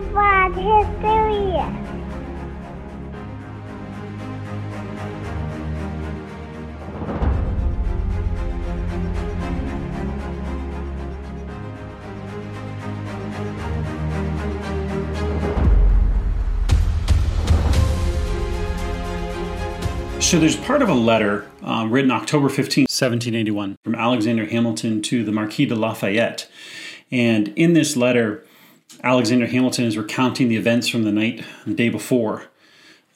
History. So there's part of a letter um, written October 15, 1781, from Alexander Hamilton to the Marquis de Lafayette. And in this letter, Alexander Hamilton is recounting the events from the night, the day before.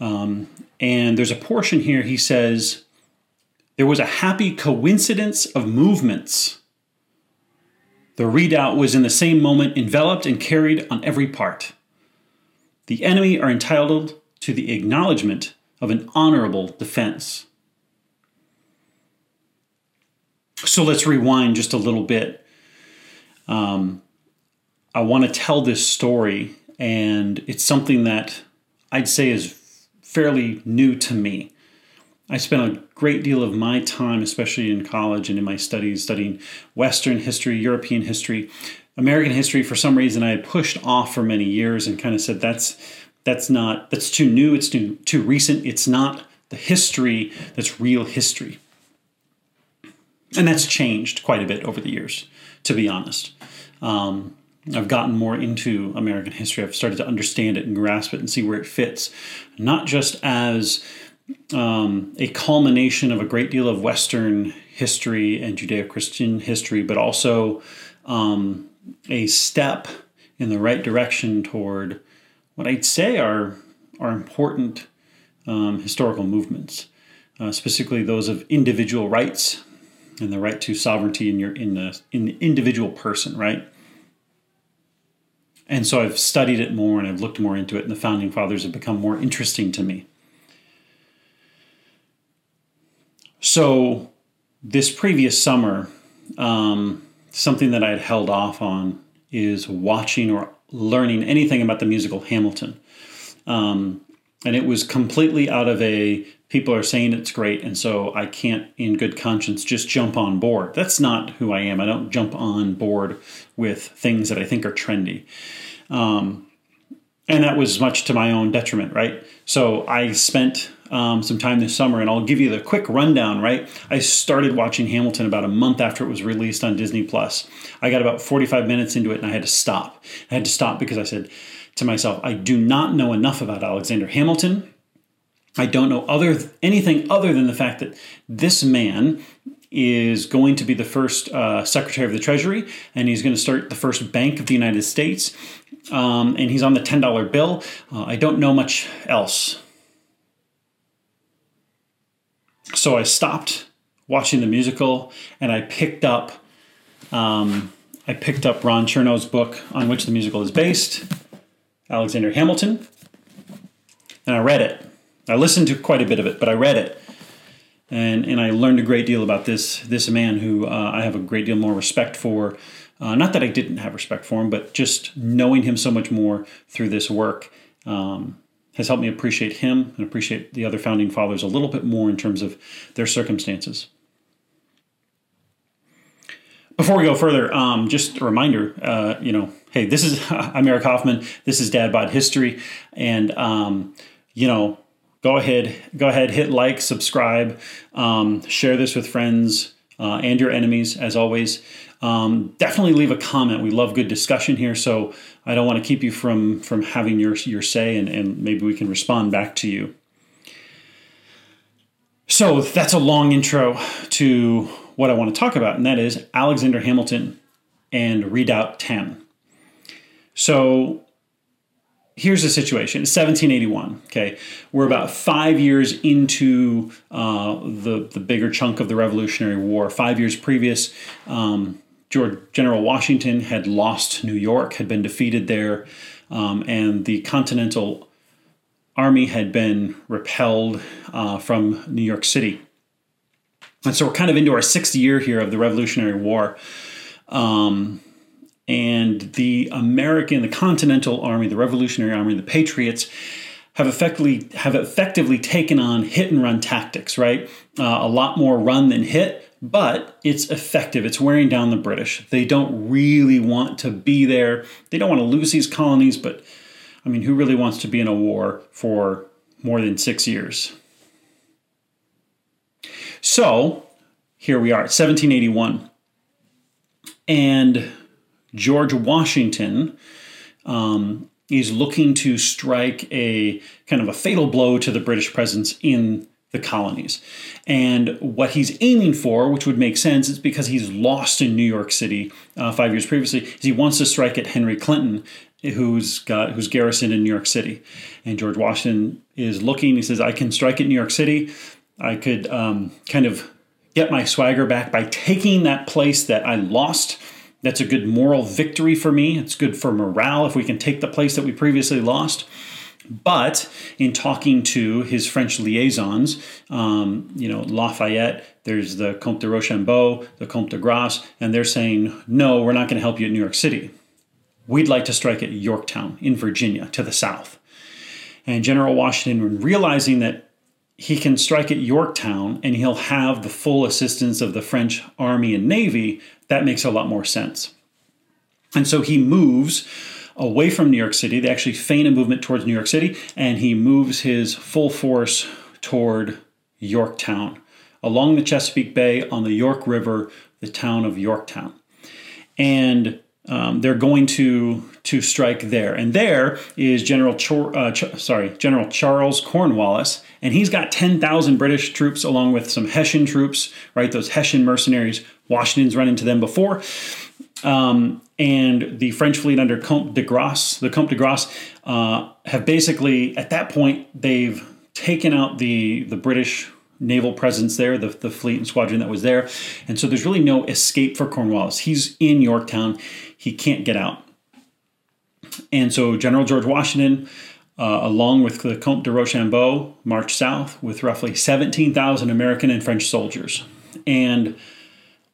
Um, and there's a portion here he says, There was a happy coincidence of movements. The redoubt was in the same moment enveloped and carried on every part. The enemy are entitled to the acknowledgement of an honorable defense. So let's rewind just a little bit. Um, I want to tell this story, and it's something that I'd say is fairly new to me. I spent a great deal of my time, especially in college and in my studies, studying Western history, European history, American history. For some reason, I had pushed off for many years and kind of said that's that's not that's too new it's too too recent it's not the history that's real history and that's changed quite a bit over the years to be honest um, i've gotten more into american history i've started to understand it and grasp it and see where it fits not just as um, a culmination of a great deal of western history and judeo-christian history but also um, a step in the right direction toward what I'd say are are important um, historical movements, uh, specifically those of individual rights and the right to sovereignty in your in the in the individual person, right? And so I've studied it more and I've looked more into it, and the founding fathers have become more interesting to me. So, this previous summer, um, something that I had held off on is watching or learning anything about the musical Hamilton. Um, and it was completely out of a people are saying it's great, and so I can't, in good conscience, just jump on board. That's not who I am. I don't jump on board with things that I think are trendy. Um, and that was much to my own detriment, right? So I spent um, some time this summer, and I'll give you the quick rundown. Right, I started watching Hamilton about a month after it was released on Disney Plus. I got about 45 minutes into it, and I had to stop. I had to stop because I said to myself, I do not know enough about Alexander Hamilton. I don't know other anything other than the fact that this man is going to be the first uh, Secretary of the Treasury, and he's going to start the first Bank of the United States, um, and he's on the ten dollar bill. Uh, I don't know much else. So I stopped watching the musical, and I picked up. Um, I picked up Ron Chernow's book on which the musical is based, Alexander Hamilton, and I read it. I listened to quite a bit of it, but I read it and and I learned a great deal about this this man who uh, I have a great deal more respect for. Uh, not that I didn't have respect for him, but just knowing him so much more through this work um, has helped me appreciate him and appreciate the other founding fathers a little bit more in terms of their circumstances. Before we go further, um, just a reminder, uh, you know, hey, this is I'm Eric Hoffman. This is Dad Bod History, and um, you know, go ahead, go ahead, hit like, subscribe, um, share this with friends uh, and your enemies, as always. Um, definitely leave a comment. We love good discussion here, so I don't want to keep you from from having your your say, and, and maybe we can respond back to you. So that's a long intro to what I want to talk about, and that is Alexander Hamilton and Redoubt 10. So here's the situation it's 1781 okay? We're about five years into uh, the, the bigger chunk of the revolutionary war. Five years previous um, george general washington had lost new york had been defeated there um, and the continental army had been repelled uh, from new york city. And so we're kind of into our sixth year here of the revolutionary war. Um, and the American, the Continental Army, the Revolutionary Army, the Patriots have effectively have effectively taken on hit and run tactics. Right, uh, a lot more run than hit, but it's effective. It's wearing down the British. They don't really want to be there. They don't want to lose these colonies, but I mean, who really wants to be in a war for more than six years? So here we are, 1781. And George Washington um, is looking to strike a kind of a fatal blow to the British presence in the colonies. And what he's aiming for, which would make sense, is because he's lost in New York City uh, five years previously, is he wants to strike at Henry Clinton, who's got who's garrisoned in New York City. And George Washington is looking. He says, "I can strike at New York City. I could um, kind of get my swagger back by taking that place that I lost." That's a good moral victory for me. It's good for morale if we can take the place that we previously lost. But in talking to his French liaisons, um, you know, Lafayette, there's the Comte de Rochambeau, the Comte de Grasse, and they're saying, no, we're not going to help you at New York City. We'd like to strike at Yorktown in Virginia to the south. And General Washington, realizing that he can strike at Yorktown and he'll have the full assistance of the French Army and Navy, that makes a lot more sense. And so he moves away from New York City. They actually feign a movement towards New York City, and he moves his full force toward Yorktown along the Chesapeake Bay on the York River, the town of Yorktown. And um, they're going to to strike there, and there is General Chor- uh, Ch- sorry General Charles Cornwallis, and he's got ten thousand British troops along with some Hessian troops, right? Those Hessian mercenaries. Washington's run into them before, um, and the French fleet under Comte de Grasse, the Comte de Grasse, uh, have basically at that point they've taken out the the British naval presence there, the, the fleet and squadron that was there. And so there's really no escape for Cornwallis. He's in Yorktown, he can't get out. And so General George Washington, uh, along with the Comte de Rochambeau, marched south with roughly 17,000 American and French soldiers. And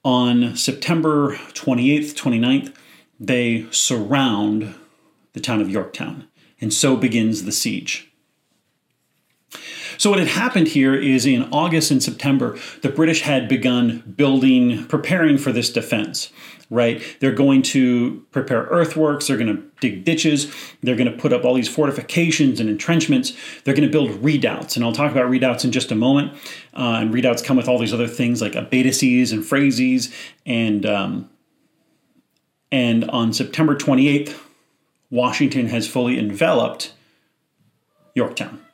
on September 28th, 29th, they surround the town of Yorktown. And so begins the siege. So, what had happened here is in August and September, the British had begun building, preparing for this defense, right? They're going to prepare earthworks, they're going to dig ditches, they're going to put up all these fortifications and entrenchments, they're going to build redoubts. And I'll talk about redoubts in just a moment. Uh, and redoubts come with all these other things like abatis and fraises. And, um, and on September 28th, Washington has fully enveloped Yorktown.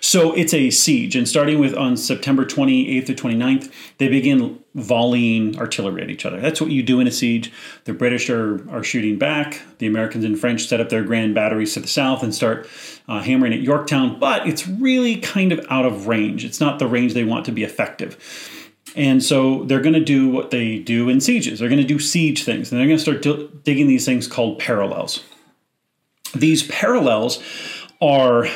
So it's a siege, and starting with on September 28th to 29th, they begin volleying artillery at each other. That's what you do in a siege. The British are, are shooting back. The Americans and French set up their grand batteries to the south and start uh, hammering at Yorktown, but it's really kind of out of range. It's not the range they want to be effective. And so they're going to do what they do in sieges. They're going to do siege things, and they're going to start d- digging these things called parallels. These parallels are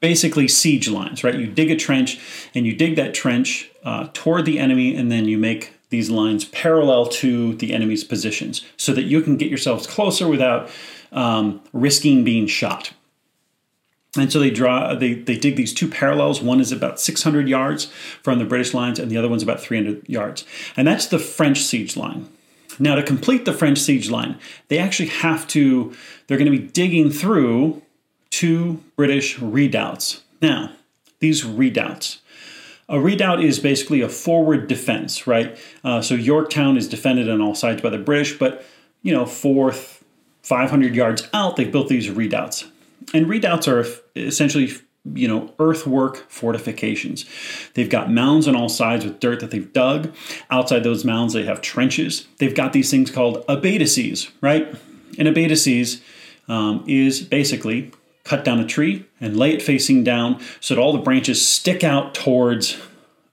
basically siege lines, right? You dig a trench and you dig that trench uh, toward the enemy, and then you make these lines parallel to the enemy's positions so that you can get yourselves closer without um, risking being shot. And so they draw, they, they dig these two parallels. One is about 600 yards from the British lines, and the other one's about 300 yards. And that's the French siege line. Now, to complete the French siege line, they actually have to, they're going to be digging through two British redoubts. Now, these redoubts. A redoubt is basically a forward defense, right? Uh, so Yorktown is defended on all sides by the British, but you know, fourth, 500 yards out, they've built these redoubts. And redoubts are essentially, you know, earthwork fortifications. They've got mounds on all sides with dirt that they've dug. Outside those mounds, they have trenches. They've got these things called abatis, right? And abatis um, is basically cut down a tree and lay it facing down so that all the branches stick out towards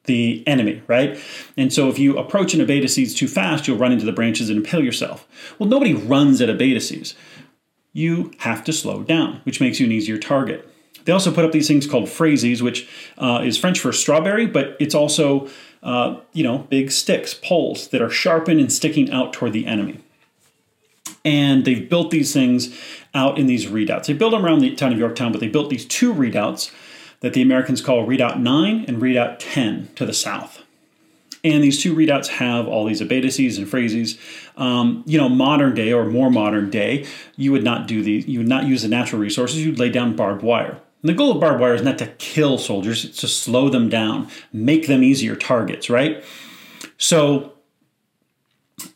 the enemy, right? And so if you approach an abatis too fast, you'll run into the branches and impale yourself. Well, nobody runs at abatis. You have to slow down, which makes you an easier target. They also put up these things called fraises, which uh, is French for strawberry, but it's also, uh, you know, big sticks, poles that are sharpened and sticking out toward the enemy. And they've built these things out in these redoubts. They built them around the town of Yorktown, but they built these two redoubts that the Americans call Redoubt 9 and Redoubt 10 to the south. And these two redoubts have all these abatis and fraises. Um, you know, modern day or more modern day, you would not do these. You would not use the natural resources. You'd lay down barbed wire. And the goal of barbed wire is not to kill soldiers; it's to slow them down, make them easier targets. Right. So,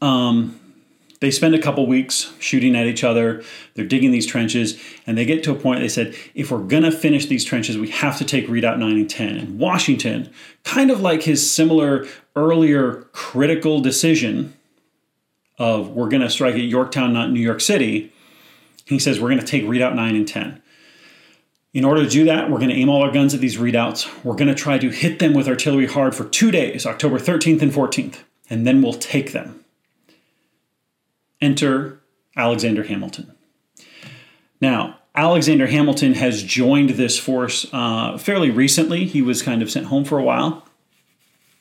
um, they spend a couple weeks shooting at each other. They're digging these trenches, and they get to a point. They said, if we're to finish these trenches, we have to take Redoubt 9 and 10. And Washington, kind of like his similar earlier critical decision of we're to strike at Yorktown, not New York City, he says, we're to take Redoubt 9 and 10. In order to do that, we're going to aim all our guns at these redoubts. We're going to try to hit them with artillery hard for two days, October 13th and 14th, and then we'll take them. Enter Alexander Hamilton. Now, Alexander Hamilton has joined this force uh, fairly recently. He was kind of sent home for a while.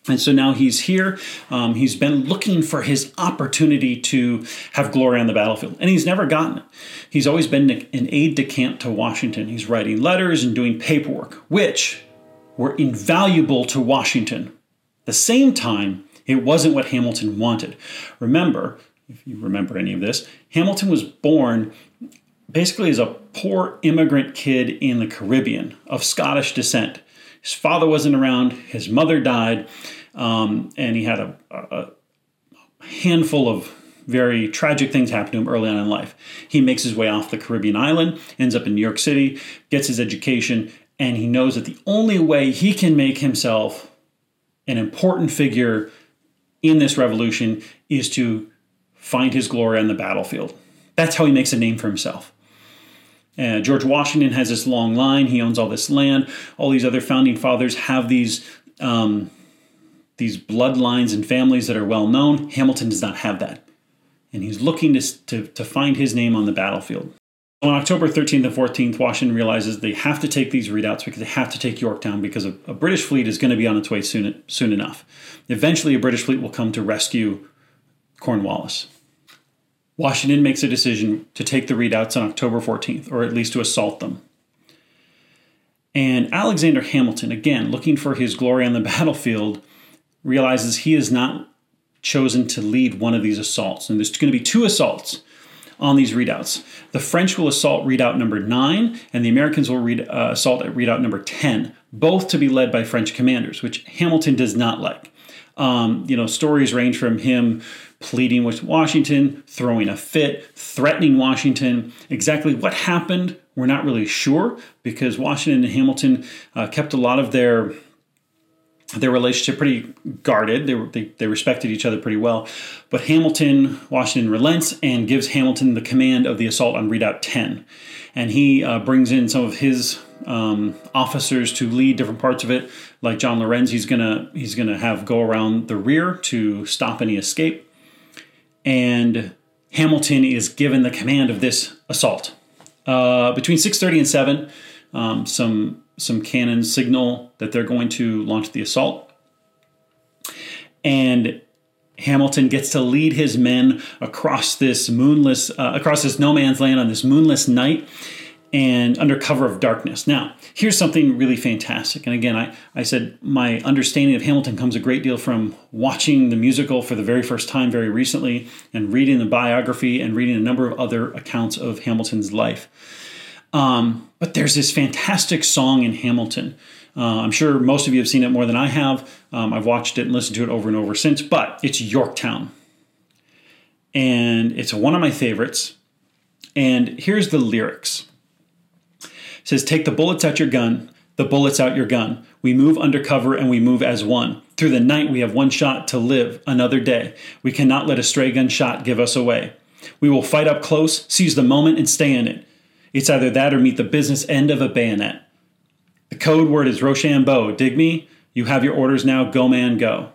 And so now he's here. Um, he's been looking for his opportunity to have glory on the battlefield, and he's never gotten it. He's always been an aide de camp to Washington. He's writing letters and doing paperwork, which were invaluable to Washington. At the same time, it wasn't what Hamilton wanted. Remember, if you remember any of this, Hamilton was born basically as a poor immigrant kid in the Caribbean of Scottish descent. His father wasn't around, his mother died, um, and he had a, a, handful of very tragic things happen to him early on in life. He makes his way off the Caribbean island, ends up in New York City, gets his education, and he knows that the only way he can make himself an important figure in this revolution is to find his glory on the battlefield. That's how he makes a name for himself. Uh, George Washington has this long line. He owns all this land. All these other founding fathers have these um, these bloodlines and families that are well known. Hamilton does not have that, and he's looking to, to, to find his name on the battlefield. On October 13th and 14th, Washington realizes they have to take these redoubts because they have to take Yorktown because a, a British fleet is going to be on its way soon, soon enough. Eventually, a British fleet will come to rescue Cornwallis. Washington makes a decision to take the redoubts on October 14th, or at least to assault them. And Alexander Hamilton, again, looking for his glory on the battlefield, realizes he is not chosen to lead one of these assaults. And there's going to be two assaults on these redoubts. The French will assault redoubt number nine, and the Americans will read, uh, assault at redoubt number 10, both to be led by French commanders, which Hamilton does not like. Um, you know, stories range from him pleading with Washington, throwing a fit, threatening Washington. Exactly what happened, we're not really sure because Washington and Hamilton uh, kept a lot of their their relationship pretty guarded. They, were, they, they respected each other pretty well. But Hamilton, Washington relents and gives Hamilton the command of the assault on Redoubt 10. And he uh, brings in some of his um, officers to lead different parts of it. Like John Laurens, he's gonna he's gonna have go around the rear to stop any escape and Hamilton is given the command of this assault. Uh, between 6:30 and 7, um, some some cannons signal that they're going to launch the assault, and Hamilton gets to lead his men across this moonless, uh, across this no man's land on this moonless night, and under cover of darkness. Now, here's something really fantastic. And again, I, I said my understanding of Hamilton comes a great deal from watching the musical for the very first time very recently and reading the biography and reading a number of other accounts of Hamilton's life. Um, but there's this fantastic song in Hamilton. Uh, I'm sure most of you have seen it more than I have. Um, I've watched it and listened to it over and over since, but it's Yorktown. And it's one of my favorites. And here's the lyrics says, Take the bullets out your gun, the bullets out your gun. We move undercover and we move as one. Through the night, we have one shot to live another day. We cannot let a stray gun shot give us away. We will fight up close, seize the moment, and stay in it. It's either that or meet the business end of a bayonet. The code word is Rochambeau. Dig me? You have your orders now. Go, man, go.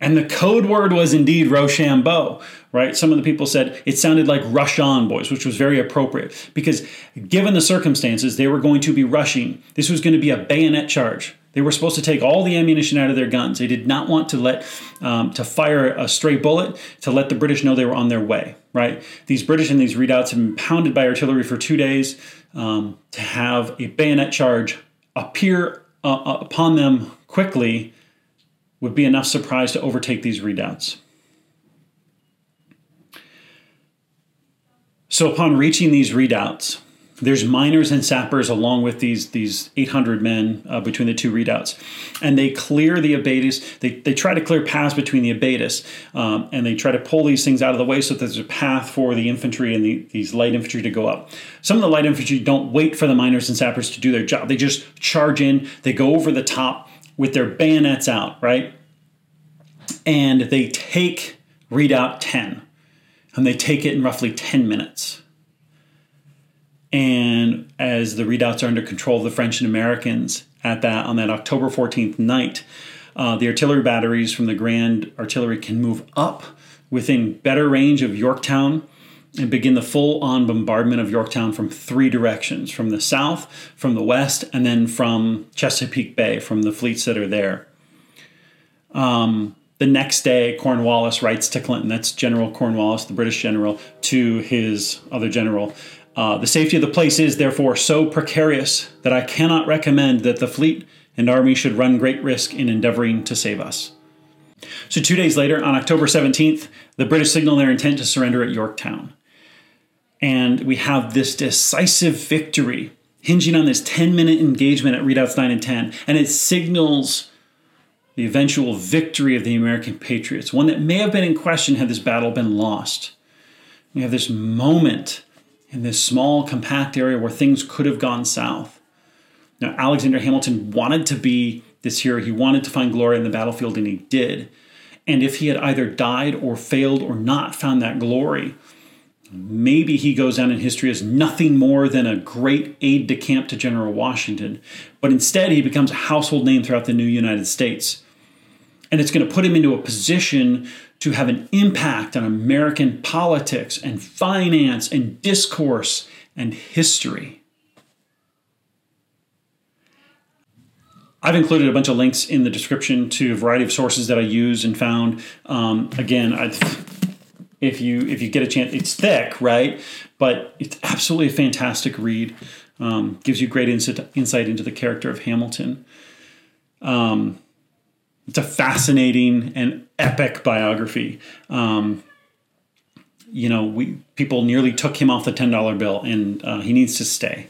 And the code word was indeed Rochambeau, right? Some of the people said it sounded like rush on, boys, which was very appropriate because given the circumstances, they were going to be rushing. This was going to be a bayonet charge. They were supposed to take all the ammunition out of their guns. They did not want to let um, to fire a stray bullet to let the British know they were on their way. Right? These British and these redoubts have been pounded by artillery for two days. Um, to have a bayonet charge appear uh, uh upon them quickly would be enough surprise to overtake these redoubts. So upon reaching these redoubts, there's miners and sappers along with these these 800 men uh, between the two redoubts, and they clear the abatis. They, they try to clear paths between the abatis, um, and they try to pull these things out of the way so that there's a path for the infantry and the, these light infantry to go up. Some of the light infantry don't wait for the miners and sappers to do their job. They just charge in. They go over the top with their bayonets out, right, and they take redoubt 10, and they take it in roughly 10 minutes and as the redoubts are under control of the French and Americans at that on that October 14th night, uh, the artillery batteries from the Grand Artillery can move up within better range of Yorktown and begin the full on bombardment of Yorktown from three directions from the south, from the west, and then from Chesapeake Bay, from the fleets that are there. Um, the next day, Cornwallis writes to Clinton, that's General Cornwallis, the British general, to his other general, uh, the safety of the place is, therefore, so precarious that I cannot recommend that the fleet and army should run great risk in endeavoring to save us. So, two days later, on October 17th, the British signal their intent to surrender at Yorktown. And we have this decisive victory hinging on this 10 minute engagement at redoubts 9 and 10. And it signals the eventual victory of the American patriots, one that may have been in question had this battle been lost. We have this moment in this small, compact area where things could have gone south. Now, Alexander Hamilton wanted to be this hero. He wanted to find glory in the battlefield, and he did. And if he had either died or failed or not found that glory, maybe he goes down in history as nothing more than a great aide de camp to General Washington. But instead, he becomes a household name throughout the new United States. And it's going to put him into a position to have an impact on American politics and finance and discourse and history. I've included a bunch of links in the description to a variety of sources that I use and found. Um, again, I, if you if you get a chance, it's thick, right? But it's absolutely a fantastic read. Um, gives you great insight, insight into the character of Hamilton. Um, it's a fascinating and epic biography. Um, you know, we people nearly took him off the ten dollar bill, and uh, he needs to stay.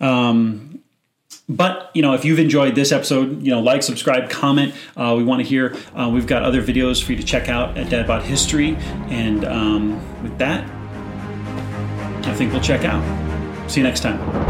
Um, but you know, if you've enjoyed this episode, you know, like, subscribe, comment. Uh, we want to hear. Uh, we've got other videos for you to check out at Dad Bod History, and um, with that, I think we'll check out. See you next time.